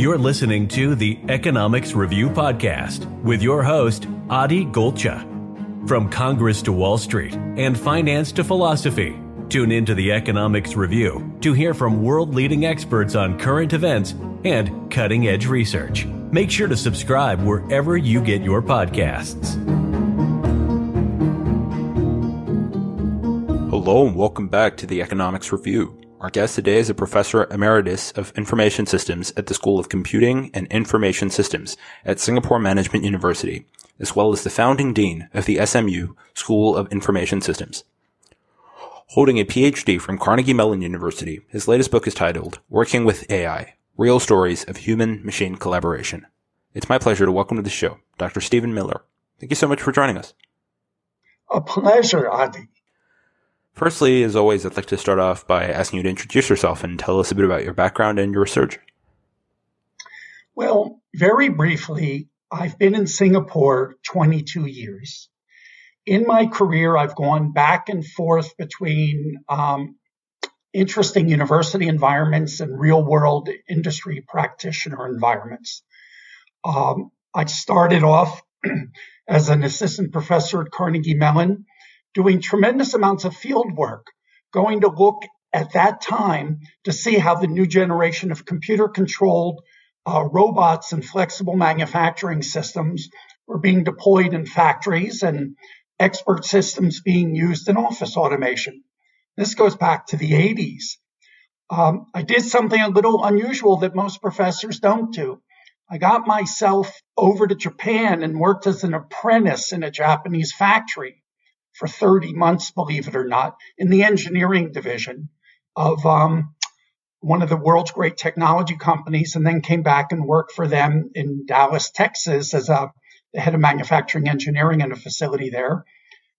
You're listening to the Economics Review Podcast with your host, Adi Golcha. From Congress to Wall Street and finance to philosophy, tune into the Economics Review to hear from world leading experts on current events and cutting edge research. Make sure to subscribe wherever you get your podcasts. Hello and welcome back to the Economics Review. Our guest today is a professor emeritus of information systems at the School of Computing and Information Systems at Singapore Management University, as well as the founding dean of the SMU School of Information Systems. Holding a PhD from Carnegie Mellon University, his latest book is titled Working with AI, Real Stories of Human Machine Collaboration. It's my pleasure to welcome to the show Dr. Steven Miller. Thank you so much for joining us. A pleasure, Adi. Firstly, as always, I'd like to start off by asking you to introduce yourself and tell us a bit about your background and your research. Well, very briefly, I've been in Singapore 22 years. In my career, I've gone back and forth between um, interesting university environments and real world industry practitioner environments. Um, I started off as an assistant professor at Carnegie Mellon doing tremendous amounts of field work, going to look at that time to see how the new generation of computer controlled uh, robots and flexible manufacturing systems were being deployed in factories and expert systems being used in office automation. This goes back to the 80s. Um, I did something a little unusual that most professors don't do. I got myself over to Japan and worked as an apprentice in a Japanese factory for 30 months, believe it or not, in the engineering division of um, one of the world's great technology companies, and then came back and worked for them in Dallas, Texas, as a the head of manufacturing engineering in a facility there.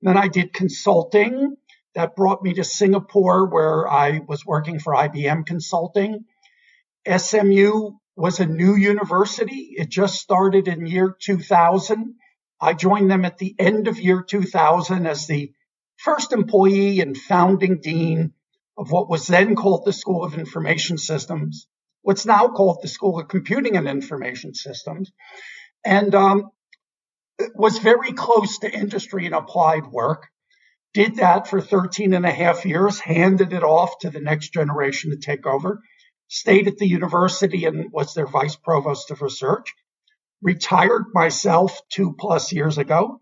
And then I did consulting that brought me to Singapore, where I was working for IBM Consulting. SMU was a new university. It just started in year 2000. I joined them at the end of year 2000 as the first employee and founding dean of what was then called the School of Information Systems, what's now called the School of Computing and Information Systems, and um, was very close to industry and applied work. Did that for 13 and a half years, handed it off to the next generation to take over, stayed at the university and was their vice provost of research retired myself two plus years ago.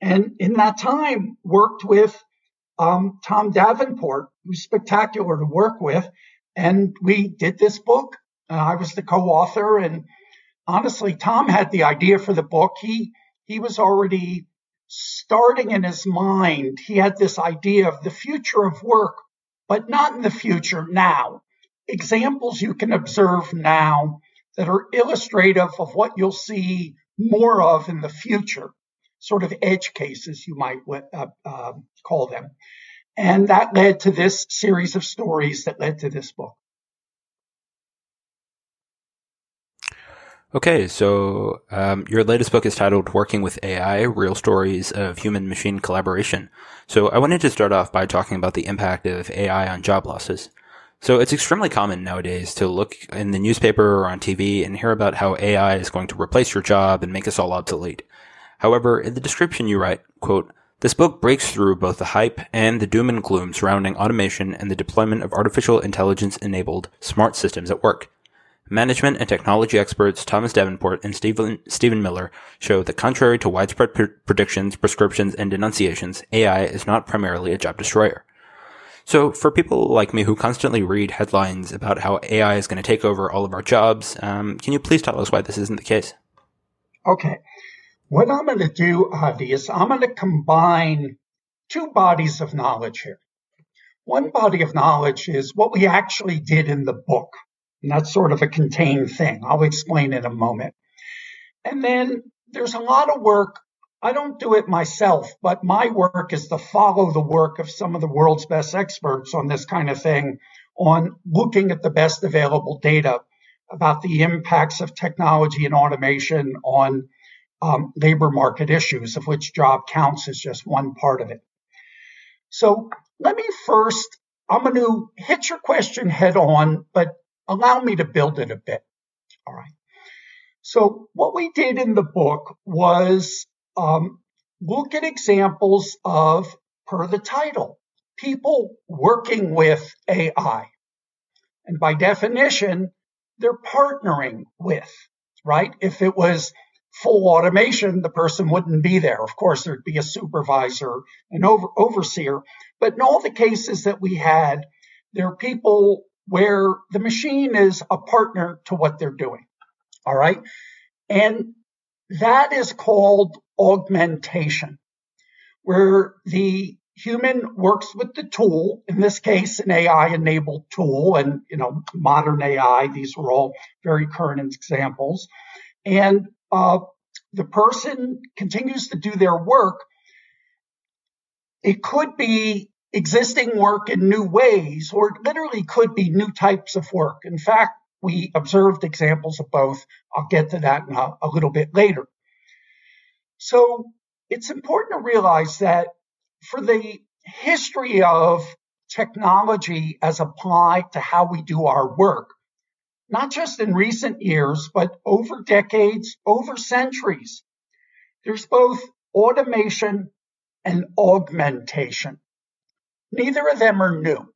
And in that time, worked with um, Tom Davenport, who's spectacular to work with. And we did this book. Uh, I was the co-author. And honestly, Tom had the idea for the book. He, he was already starting in his mind. He had this idea of the future of work, but not in the future now. Examples you can observe now that are illustrative of what you'll see more of in the future, sort of edge cases, you might uh, uh, call them. And that led to this series of stories that led to this book. Okay, so um, your latest book is titled Working with AI Real Stories of Human Machine Collaboration. So I wanted to start off by talking about the impact of AI on job losses. So it's extremely common nowadays to look in the newspaper or on TV and hear about how AI is going to replace your job and make us all obsolete. However, in the description you write, quote, this book breaks through both the hype and the doom and gloom surrounding automation and the deployment of artificial intelligence enabled smart systems at work. Management and technology experts Thomas Davenport and Steven, Steven Miller show that contrary to widespread predictions, prescriptions, and denunciations, AI is not primarily a job destroyer. So for people like me who constantly read headlines about how AI is going to take over all of our jobs, um, can you please tell us why this isn't the case? Okay. What I'm going to do, Adi, is I'm going to combine two bodies of knowledge here. One body of knowledge is what we actually did in the book. And that's sort of a contained thing. I'll explain in a moment. And then there's a lot of work I don't do it myself, but my work is to follow the work of some of the world's best experts on this kind of thing, on looking at the best available data about the impacts of technology and automation on um, labor market issues, of which job counts is just one part of it. So let me first, I'm going to hit your question head on, but allow me to build it a bit. All right. So what we did in the book was um, look at examples of, per the title, people working with AI. And by definition, they're partnering with, right? If it was full automation, the person wouldn't be there. Of course, there'd be a supervisor, an over, overseer. But in all the cases that we had, there are people where the machine is a partner to what they're doing. All right. And that is called augmentation, where the human works with the tool, in this case, an AI enabled tool and, you know, modern AI. These are all very current examples. And uh, the person continues to do their work. It could be existing work in new ways, or it literally could be new types of work. In fact, we observed examples of both. I'll get to that a, a little bit later. So it's important to realize that for the history of technology as applied to how we do our work, not just in recent years, but over decades, over centuries. There's both automation and augmentation. Neither of them are new.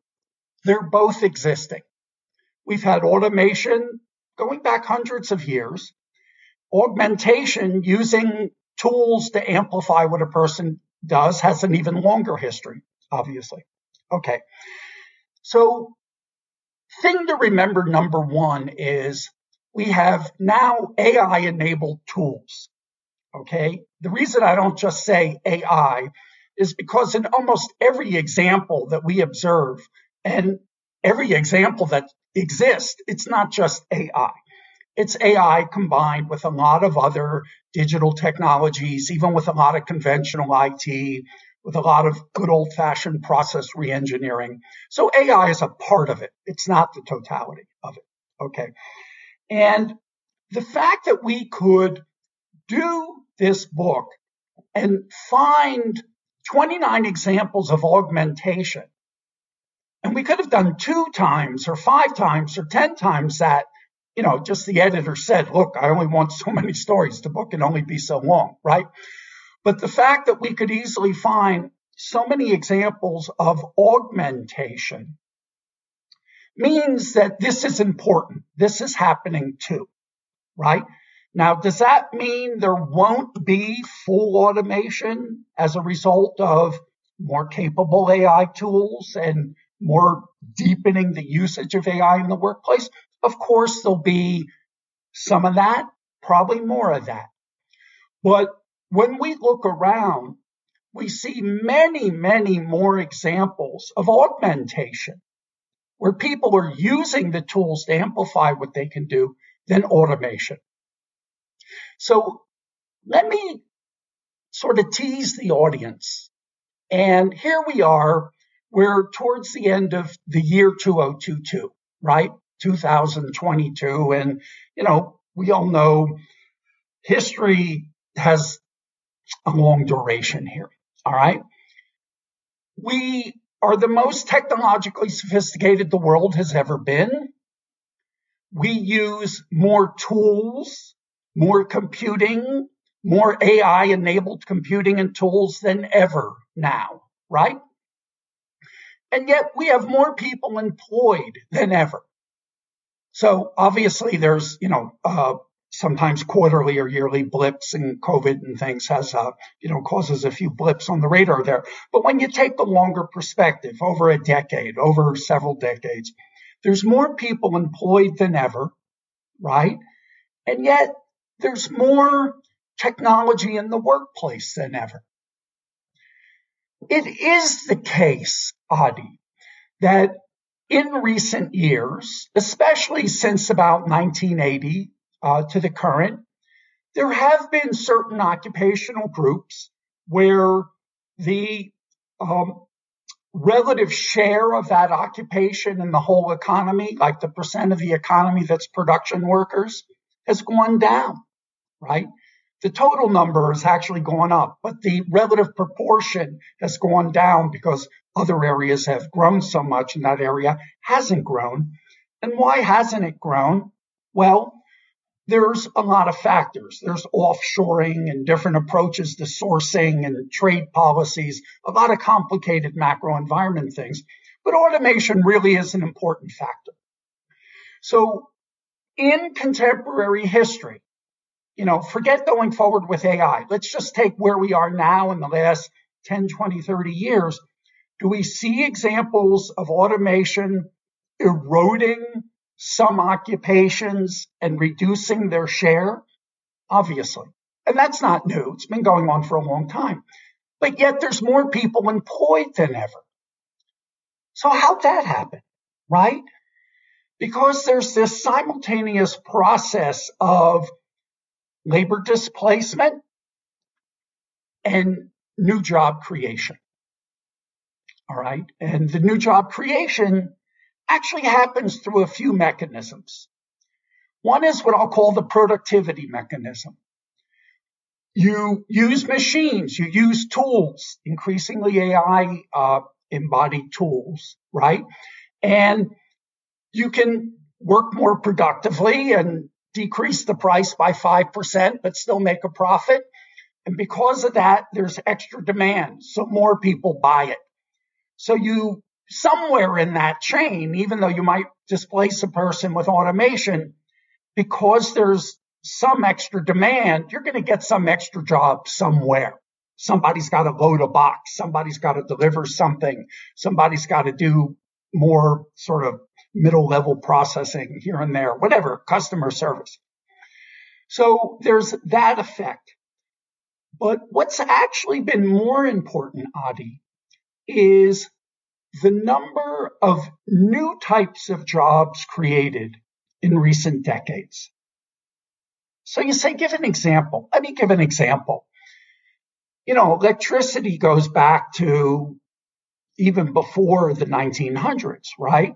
They're both existing. We've had automation going back hundreds of years, augmentation using tools to amplify what a person does has an even longer history, obviously. Okay. So thing to remember number one is we have now AI enabled tools. Okay. The reason I don't just say AI is because in almost every example that we observe and every example that exists, it's not just AI. It's AI combined with a lot of other digital technologies, even with a lot of conventional IT, with a lot of good old fashioned process reengineering. So AI is a part of it. It's not the totality of it. Okay. And the fact that we could do this book and find 29 examples of augmentation, and we could have done two times or five times or 10 times that, you know, just the editor said, look, I only want so many stories. The book can only be so long, right? But the fact that we could easily find so many examples of augmentation means that this is important. This is happening too, right? Now, does that mean there won't be full automation as a result of more capable AI tools and more deepening the usage of AI in the workplace? Of course, there'll be some of that, probably more of that. But when we look around, we see many, many more examples of augmentation where people are using the tools to amplify what they can do than automation. So let me sort of tease the audience. And here we are. We're towards the end of the year 2022, right? 2022. And, you know, we all know history has a long duration here. All right. We are the most technologically sophisticated the world has ever been. We use more tools, more computing, more AI enabled computing and tools than ever now, right? And yet we have more people employed than ever. So obviously there's, you know, uh, sometimes quarterly or yearly blips and COVID and things has, uh, you know, causes a few blips on the radar there. But when you take the longer perspective over a decade, over several decades, there's more people employed than ever, right? And yet there's more technology in the workplace than ever. It is the case, Adi, that in recent years, especially since about 1980, uh, to the current. There have been certain occupational groups where the um, relative share of that occupation in the whole economy, like the percent of the economy that's production workers, has gone down, right? The total number has actually gone up, but the relative proportion has gone down because other areas have grown so much and that area hasn't grown. And why hasn't it grown? Well, there's a lot of factors. There's offshoring and different approaches to sourcing and trade policies, a lot of complicated macro environment things. But automation really is an important factor. So in contemporary history, you know, forget going forward with AI. Let's just take where we are now in the last 10, 20, 30 years. Do we see examples of automation eroding some occupations and reducing their share? Obviously. And that's not new. It's been going on for a long time. But yet there's more people employed than ever. So how'd that happen? Right? Because there's this simultaneous process of labor displacement and new job creation. All right. And the new job creation actually happens through a few mechanisms. One is what I'll call the productivity mechanism. You use machines, you use tools, increasingly AI uh, embodied tools, right? And you can work more productively and decrease the price by 5%, but still make a profit. And because of that, there's extra demand. So more people buy it. So you somewhere in that chain, even though you might displace a person with automation, because there's some extra demand, you're going to get some extra job somewhere. Somebody's got to load a box. Somebody's got to deliver something. Somebody's got to do more sort of middle level processing here and there, whatever, customer service. So there's that effect. But what's actually been more important, Adi, is the number of new types of jobs created in recent decades. So you say, give an example. Let me give an example. You know, electricity goes back to even before the 1900s, right?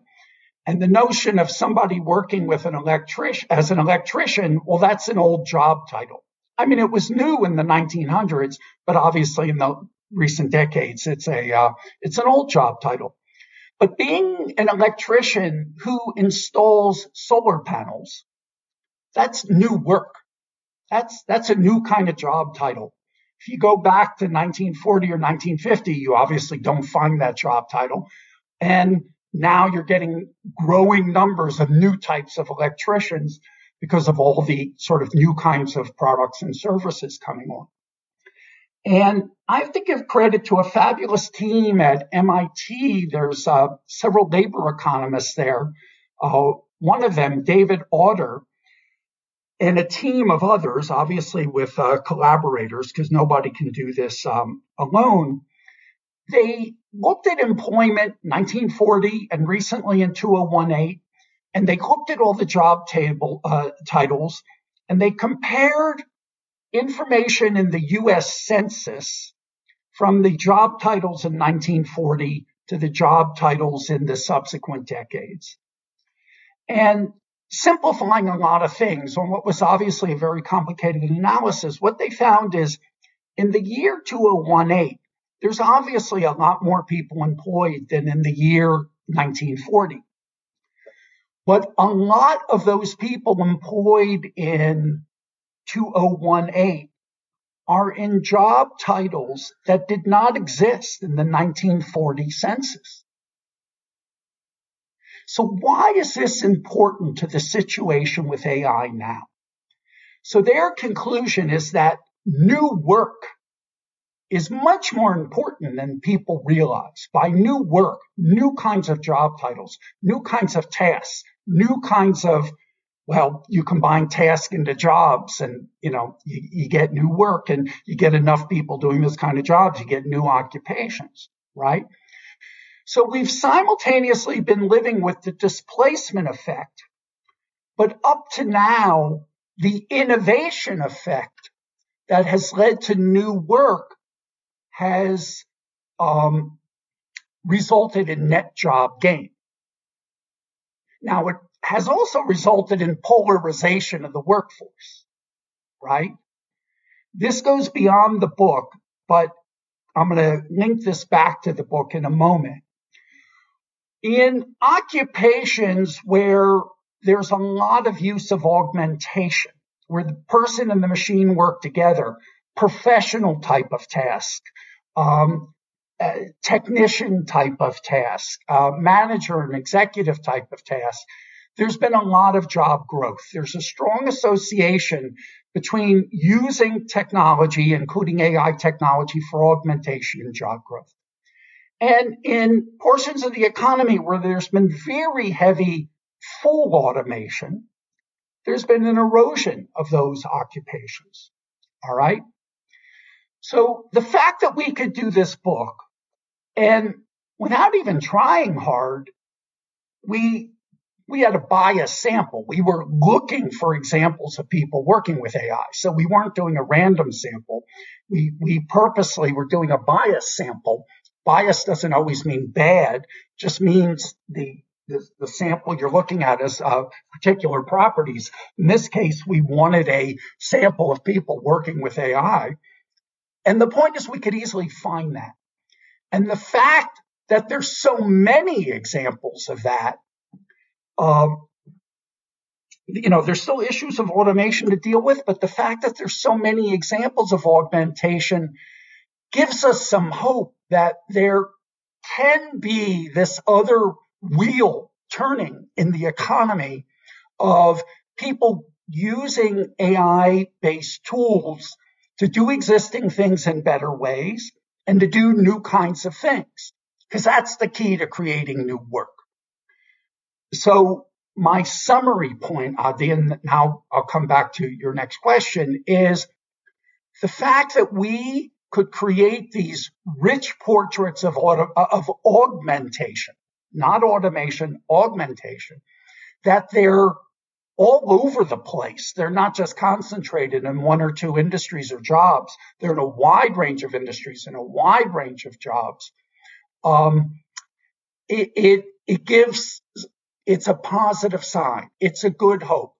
And the notion of somebody working with an electrician as an electrician, well, that's an old job title. I mean, it was new in the 1900s, but obviously in the recent decades. It's a uh, it's an old job title. But being an electrician who installs solar panels, that's new work. That's that's a new kind of job title. If you go back to 1940 or 1950, you obviously don't find that job title. And now you're getting growing numbers of new types of electricians because of all the sort of new kinds of products and services coming on. And I have to give credit to a fabulous team at MIT. There's uh, several labor economists there. Uh, one of them, David Autor, and a team of others, obviously with uh, collaborators, because nobody can do this um, alone. They looked at employment 1940 and recently in 2018, and they looked at all the job table uh, titles, and they compared information in the US Census from the job titles in 1940 to the job titles in the subsequent decades. And simplifying a lot of things on what was obviously a very complicated analysis, what they found is in the year 2018, there's obviously a lot more people employed than in the year 1940. But a lot of those people employed in 2018 are in job titles that did not exist in the 1940 census. So why is this important to the situation with AI now? So their conclusion is that new work is much more important than people realize. By new work, new kinds of job titles, new kinds of tasks, new kinds of well, you combine task into jobs and, you know, you, you, get new work and you get enough people doing this kind of jobs, you get new occupations, right? So we've simultaneously been living with the displacement effect, but up to now, the innovation effect that has led to new work has um, resulted in net job gain. Now, it has also resulted in polarization of the workforce, right? This goes beyond the book, but I'm going to link this back to the book in a moment. In occupations where there's a lot of use of augmentation, where the person and the machine work together, professional type of task, um, technician type of task, uh, manager and executive type of task, there's been a lot of job growth. There's a strong association between using technology, including AI technology for augmentation and job growth. And in portions of the economy where there's been very heavy full automation, there's been an erosion of those occupations. All right. So the fact that we could do this book and without even trying hard, we we had to buy a sample. We were looking for examples of people working with AI. So we weren't doing a random sample. We, we purposely were doing a bias sample. Bias doesn't always mean bad, just means the, the, the sample you're looking at is uh, particular properties. In this case, we wanted a sample of people working with AI. And the point is we could easily find that. And the fact that there's so many examples of that um, you know, there's still issues of automation to deal with, but the fact that there's so many examples of augmentation gives us some hope that there can be this other wheel turning in the economy of people using AI based tools to do existing things in better ways and to do new kinds of things. Because that's the key to creating new work. So my summary point, Adi, and now I'll come back to your next question, is the fact that we could create these rich portraits of, auto, of augmentation, not automation, augmentation, that they're all over the place. They're not just concentrated in one or two industries or jobs. They're in a wide range of industries and a wide range of jobs. Um, it, it, it gives it's a positive sign. It's a good hope.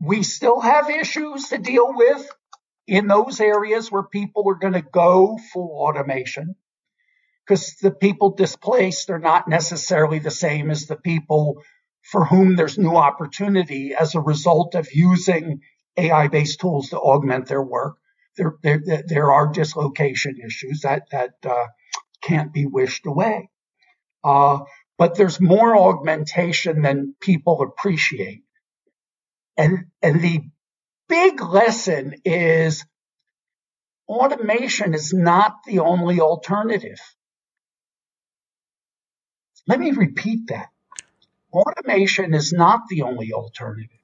We still have issues to deal with in those areas where people are going to go full automation because the people displaced are not necessarily the same as the people for whom there's new opportunity as a result of using AI based tools to augment their work. There, there, there are dislocation issues that, that uh, can't be wished away. Uh, but there's more augmentation than people appreciate. And, and the big lesson is automation is not the only alternative. Let me repeat that. Automation is not the only alternative.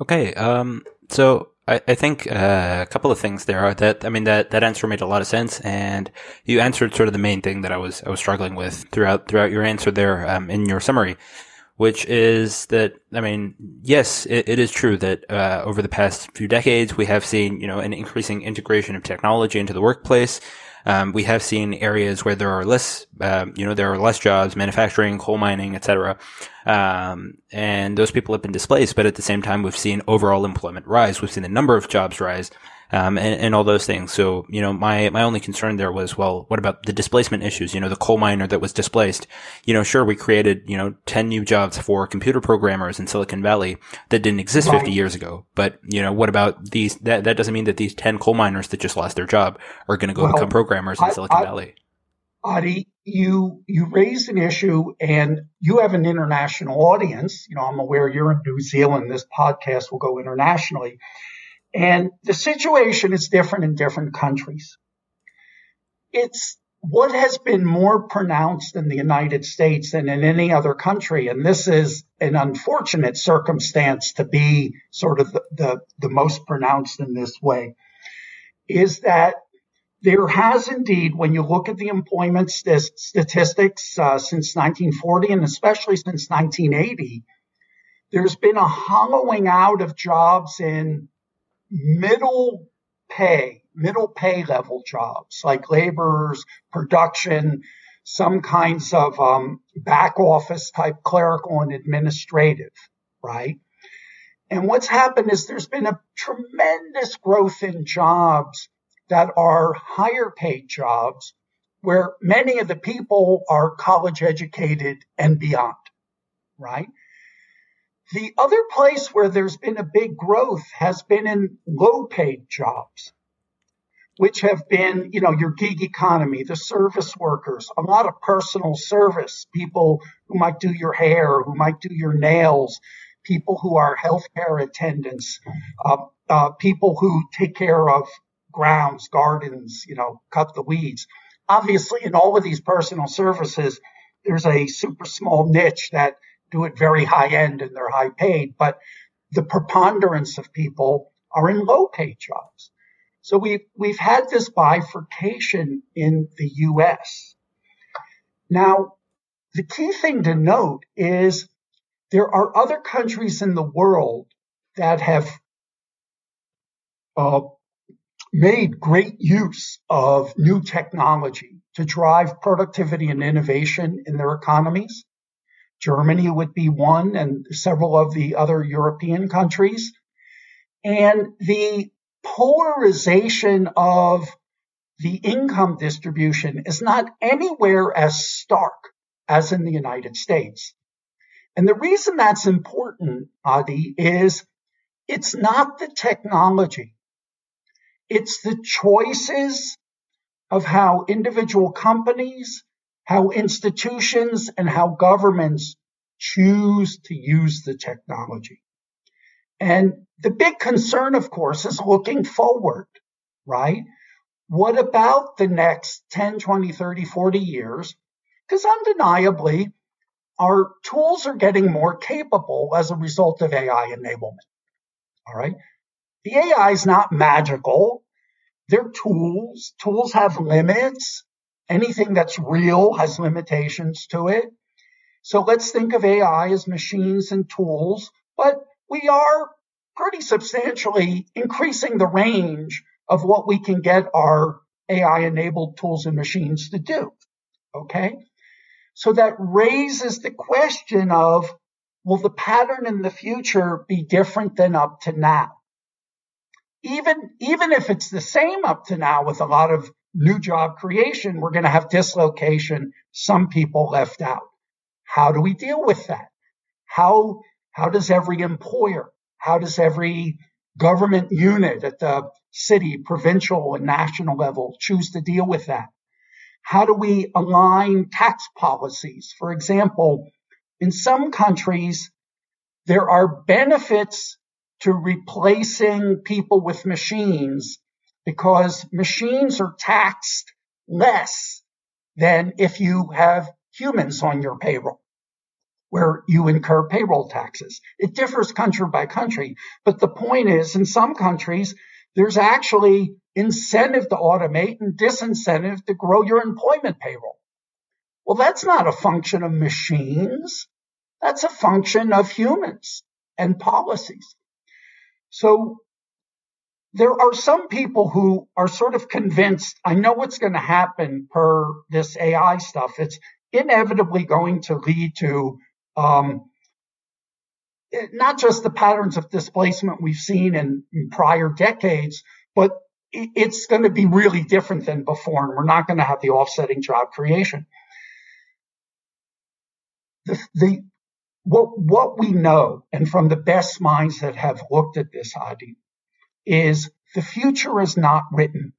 Okay. Um, so I, I think uh, a couple of things there that I mean that that answer made a lot of sense, and you answered sort of the main thing that I was I was struggling with throughout throughout your answer there um, in your summary, which is that I mean yes, it, it is true that uh, over the past few decades we have seen you know an increasing integration of technology into the workplace. Um, we have seen areas where there are less, um, you know, there are less jobs, manufacturing, coal mining, etc. Um, and those people have been displaced, but at the same time, we've seen overall employment rise. We've seen the number of jobs rise um, and, and, all those things. So, you know, my, my only concern there was, well, what about the displacement issues? You know, the coal miner that was displaced, you know, sure, we created, you know, 10 new jobs for computer programmers in Silicon Valley that didn't exist right. 50 years ago. But, you know, what about these, that, that doesn't mean that these 10 coal miners that just lost their job are going to go well, become programmers in I, Silicon I, Valley. Adi, you you raised an issue and you have an international audience. You know, I'm aware you're in New Zealand. This podcast will go internationally. And the situation is different in different countries. It's what has been more pronounced in the United States than in any other country. And this is an unfortunate circumstance to be sort of the, the, the most pronounced in this way is that there has indeed, when you look at the employment st- statistics uh, since 1940 and especially since 1980, there's been a hollowing out of jobs in middle pay, middle pay level jobs like laborers, production, some kinds of um, back office type clerical and administrative, right? And what's happened is there's been a tremendous growth in jobs that are higher paid jobs where many of the people are college educated and beyond, right? The other place where there's been a big growth has been in low paid jobs, which have been, you know, your gig economy, the service workers, a lot of personal service, people who might do your hair, who might do your nails, people who are healthcare attendants, uh, uh, people who take care of grounds, gardens, you know, cut the weeds. Obviously, in all of these personal services, there's a super small niche that do it very high end and they're high paid, but the preponderance of people are in low paid jobs. So we've, we've had this bifurcation in the US. Now, the key thing to note is there are other countries in the world that have uh, made great use of new technology to drive productivity and innovation in their economies. Germany would be one and several of the other European countries. And the polarization of the income distribution is not anywhere as stark as in the United States. And the reason that's important, Adi, is it's not the technology. It's the choices of how individual companies how institutions and how governments choose to use the technology. And the big concern, of course, is looking forward, right? What about the next 10, 20, 30, 40 years? Because undeniably, our tools are getting more capable as a result of AI enablement. All right. The AI is not magical. They're tools. Tools have limits. Anything that's real has limitations to it. So let's think of AI as machines and tools, but we are pretty substantially increasing the range of what we can get our AI enabled tools and machines to do. Okay. So that raises the question of, will the pattern in the future be different than up to now? Even, even if it's the same up to now with a lot of new job creation, we're going to have dislocation, some people left out. How do we deal with that? How, how does every employer, how does every government unit at the city, provincial, and national level choose to deal with that? How do we align tax policies? For example, in some countries, there are benefits to replacing people with machines because machines are taxed less than if you have humans on your payroll where you incur payroll taxes. It differs country by country, but the point is in some countries, there's actually incentive to automate and disincentive to grow your employment payroll. Well, that's not a function of machines. That's a function of humans and policies. So there are some people who are sort of convinced, I know what's going to happen per this AI stuff. It's inevitably going to lead to um, not just the patterns of displacement we've seen in, in prior decades, but it's going to be really different than before, and we're not going to have the offsetting job creation. The, the what what we know, and from the best minds that have looked at this, Adi, is the future is not written.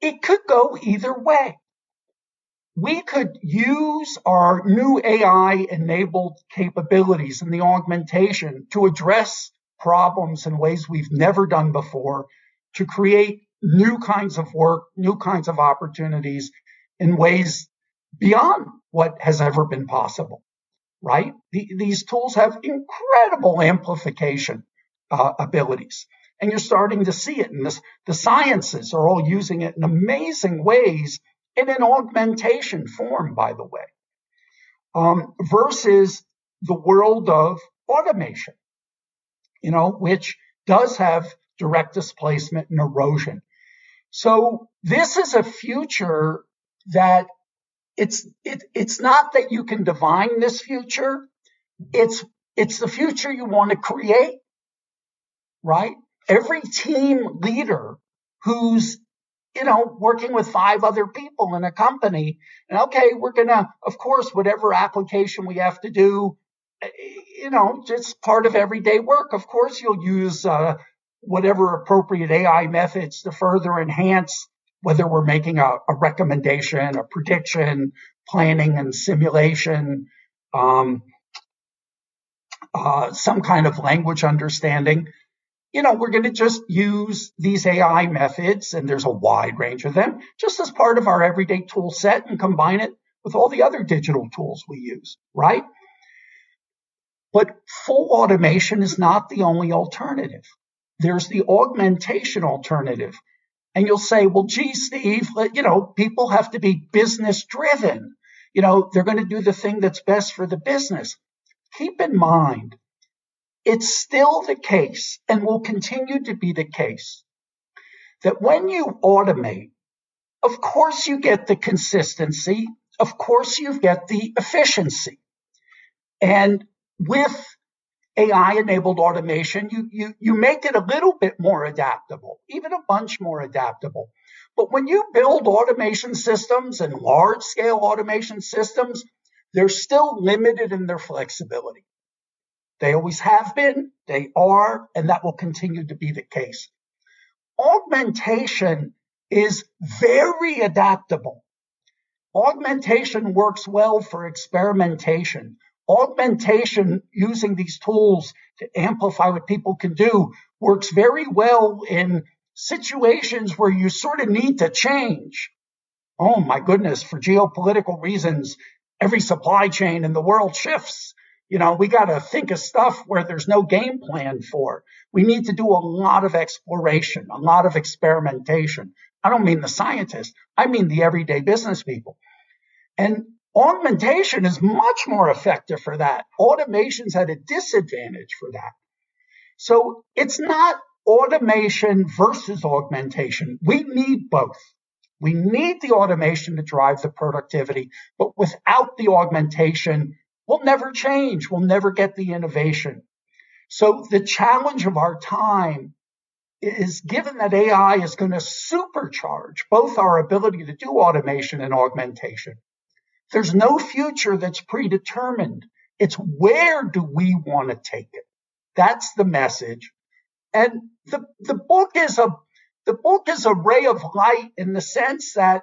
It could go either way. We could use our new AI enabled capabilities and the augmentation to address problems in ways we've never done before, to create new kinds of work, new kinds of opportunities in ways beyond what has ever been possible, right? these tools have incredible amplification uh, abilities. And you're starting to see it in this. The sciences are all using it in amazing ways in an augmentation form, by the way, um, versus the world of automation, you know, which does have direct displacement and erosion. So this is a future that it's it, it's not that you can divine this future. It's it's the future you want to create right? Every team leader who's, you know, working with five other people in a company, and okay, we're going to, of course, whatever application we have to do, you know, just part of everyday work. Of course, you'll use uh, whatever appropriate AI methods to further enhance whether we're making a, a recommendation, a prediction, planning and simulation, um, uh, some kind of language understanding. You know, we're going to just use these AI methods, and there's a wide range of them, just as part of our everyday tool set and combine it with all the other digital tools we use, right? But full automation is not the only alternative. There's the augmentation alternative. And you'll say, well, gee, Steve, you know, people have to be business driven. You know, they're going to do the thing that's best for the business. Keep in mind, it's still the case and will continue to be the case that when you automate, of course you get the consistency. Of course you get the efficiency. And with AI enabled automation, you, you, you make it a little bit more adaptable, even a bunch more adaptable. But when you build automation systems and large scale automation systems, they're still limited in their flexibility. They always have been, they are, and that will continue to be the case. Augmentation is very adaptable. Augmentation works well for experimentation augmentation using these tools to amplify what people can do works very well in situations where you sort of need to change. Oh my goodness, for geopolitical reasons, every supply chain in the world shifts. You know, we got to think of stuff where there's no game plan for. We need to do a lot of exploration, a lot of experimentation. I don't mean the scientists. I mean the everyday business people. And Augmentation is much more effective for that. Automation's at a disadvantage for that. So it's not automation versus augmentation. We need both. We need the automation to drive the productivity, but without the augmentation, we'll never change. We'll never get the innovation. So the challenge of our time is given that AI is going to supercharge both our ability to do automation and augmentation. There's no future that's predetermined. It's where do we want to take it? That's the message. And the, the book is a, the book is a ray of light in the sense that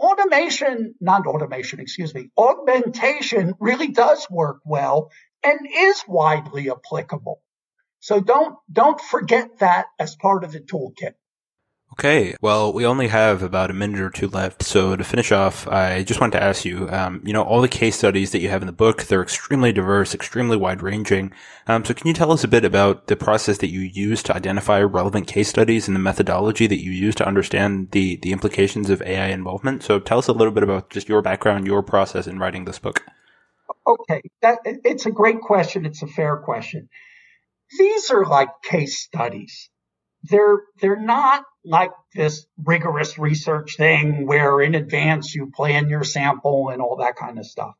automation, not automation, excuse me, augmentation really does work well and is widely applicable. So don't, don't forget that as part of the toolkit. Okay, well, we only have about a minute or two left. So to finish off, I just wanted to ask you, um, you know, all the case studies that you have in the book, they're extremely diverse, extremely wide ranging. Um, so can you tell us a bit about the process that you use to identify relevant case studies and the methodology that you use to understand the, the implications of AI involvement? So tell us a little bit about just your background, your process in writing this book. Okay, that, it's a great question. It's a fair question. These are like case studies. They're, they're not like this rigorous research thing where in advance you plan your sample and all that kind of stuff.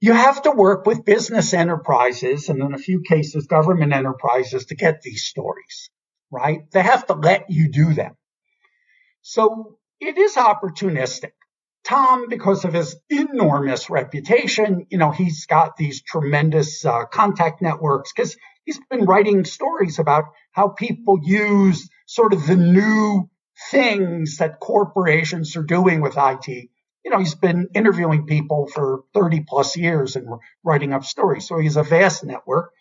You have to work with business enterprises and in a few cases government enterprises to get these stories, right? They have to let you do them. So it is opportunistic. Tom, because of his enormous reputation, you know, he's got these tremendous uh, contact networks because he's been writing stories about how people use sort of the new things that corporations are doing with IT. You know, he's been interviewing people for 30 plus years and writing up stories. So he's a vast network.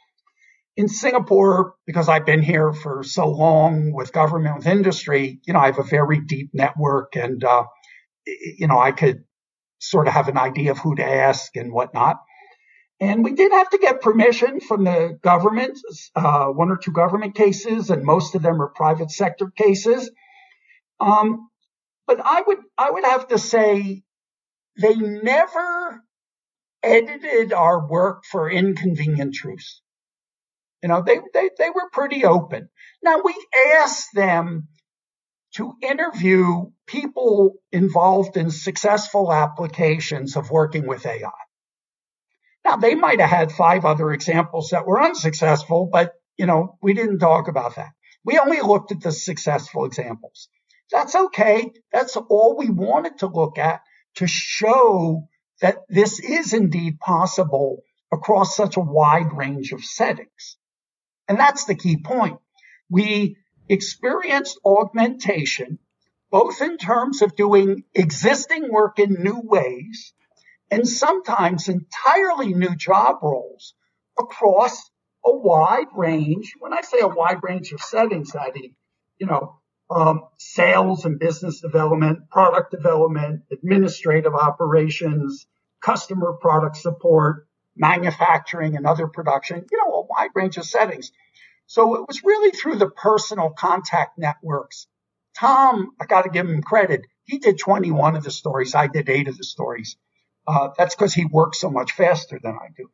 In Singapore, because I've been here for so long with government, with industry, you know, I have a very deep network and, uh, you know, I could sort of have an idea of who to ask and whatnot. And we did have to get permission from the government, uh, one or two government cases, and most of them are private sector cases. Um, but I would, I would have to say they never edited our work for inconvenient truths. You know, they, they, they were pretty open. Now we asked them to interview people involved in successful applications of working with AI. Now they might have had five other examples that were unsuccessful, but you know, we didn't talk about that. We only looked at the successful examples. That's okay. That's all we wanted to look at to show that this is indeed possible across such a wide range of settings. And that's the key point. We experienced augmentation, both in terms of doing existing work in new ways and sometimes entirely new job roles across a wide range. When I say a wide range of settings, I mean, you know, um, sales and business development, product development, administrative operations, customer product support, manufacturing and other production, you know, a wide range of settings. So it was really through the personal contact networks. Tom, I got to give him credit. He did 21 of the stories. I did eight of the stories. Uh, that's because he works so much faster than I do.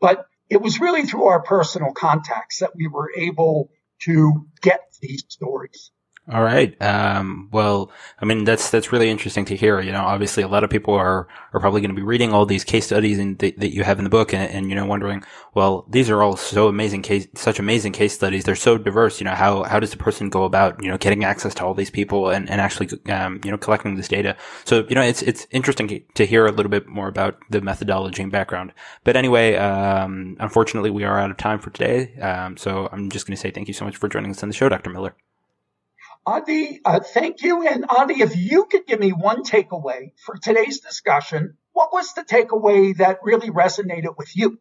But it was really through our personal contacts that we were able to get these stories. All right. Um, well, I mean, that's, that's really interesting to hear. You know, obviously a lot of people are, are probably going to be reading all these case studies that you have in the book and, and, you know, wondering, well, these are all so amazing case, such amazing case studies. They're so diverse. You know, how, how does a person go about, you know, getting access to all these people and, and actually, um, you know, collecting this data? So, you know, it's, it's interesting to hear a little bit more about the methodology and background. But anyway, um, unfortunately we are out of time for today. Um, so I'm just going to say thank you so much for joining us on the show, Dr. Miller. Adi, uh, thank you. And Adi, if you could give me one takeaway for today's discussion, what was the takeaway that really resonated with you?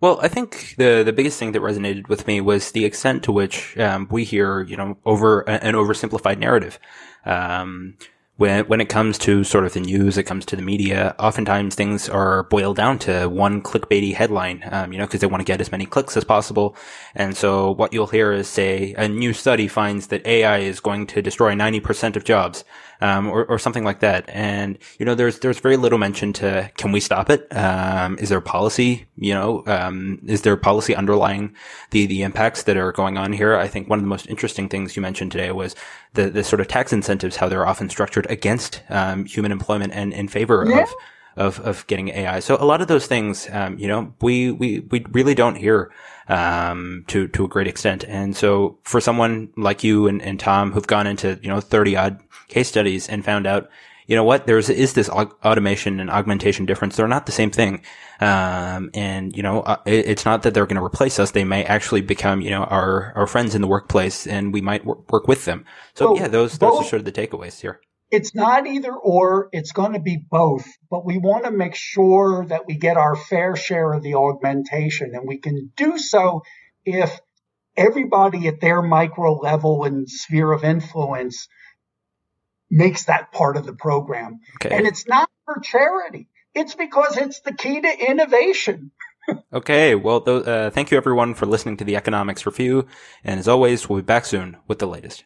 Well, I think the the biggest thing that resonated with me was the extent to which um, we hear, you know, over an oversimplified narrative. Um, when when it comes to sort of the news, it comes to the media. Oftentimes, things are boiled down to one clickbaity headline, um, you know, because they want to get as many clicks as possible. And so, what you'll hear is, say, a new study finds that AI is going to destroy ninety percent of jobs, um, or, or something like that. And, you know, there's, there's very little mention to, can we stop it? Um, is there policy, you know, um, is there policy underlying the, the impacts that are going on here? I think one of the most interesting things you mentioned today was the, the sort of tax incentives, how they're often structured against, um, human employment and in favor yeah. of, of, of getting AI. So a lot of those things, um, you know, we, we, we really don't hear, um, to, to a great extent. And so for someone like you and, and Tom who've gone into, you know, 30 odd case studies and found out, you know what, there's, is this automation and augmentation difference. They're not the same thing. Um, and, you know, uh, it, it's not that they're going to replace us. They may actually become, you know, our, our friends in the workplace and we might work, work with them. So well, yeah, those, those are sort of the takeaways here. It's not either or, it's going to be both, but we want to make sure that we get our fair share of the augmentation and we can do so if everybody at their micro level and sphere of influence makes that part of the program. Okay. And it's not for charity. It's because it's the key to innovation. okay. Well, th- uh, thank you everyone for listening to the Economics Review. And as always, we'll be back soon with the latest.